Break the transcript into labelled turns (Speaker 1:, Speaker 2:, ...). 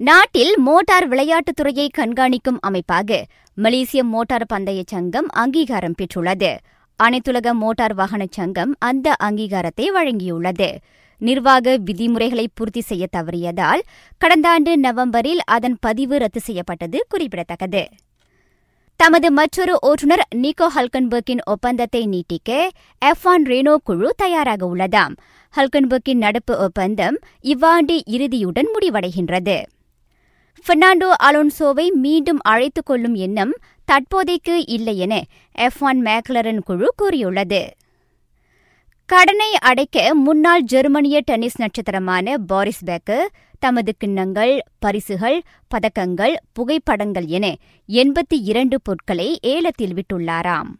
Speaker 1: நாட்டில் மோட்டார் விளையாட்டுத் துறையை கண்காணிக்கும் அமைப்பாக மலேசிய மோட்டார் பந்தய சங்கம் அங்கீகாரம் பெற்றுள்ளது. அனைத்துலக மோட்டார் வாகன சங்கம் அந்த அங்கீகாரத்தை வழங்கியுள்ளது. நிர்வாக விதிமுறைகளை பூர்த்தி செய்ய தவறியதால் கடந்த ஆண்டு நவம்பரில் அதன் பதிவு ரத்து செய்யப்பட்டது குறிப்பிடத்தக்கது. தமது மற்றொரு ஓட்டுநர் நிக்கோ ஹல்கன்பர்க்கின் ஒப்பந்தத்தை நீட்டிக்க எஃப் ஆன் ரேனோ குழு தயாராக உள்ளதாம். ஹல்கன்பர்க்கின் நடப்பு ஒப்பந்தம் இவ்வாண்டு இறுதியுடன் முடிவடைகின்றது. பெர்னாண்டோ அலோன்சோவை மீண்டும் அழைத்துக் கொள்ளும் எண்ணம் தற்போதைக்கு இல்லை என எஃப் ஒன் மேக்லரன் குழு கூறியுள்ளது. கடனை அடைக்க முன்னாள் ஜெர்மனிய டென்னிஸ் நட்சத்திரமான பாரிஸ் பேக்கர் தமது கிண்ணங்கள் பரிசுகள் பதக்கங்கள் புகைப்படங்கள் என எண்பத்தி இரண்டு பொருட்களை ஏலத்தில் விட்டுள்ளாராம்.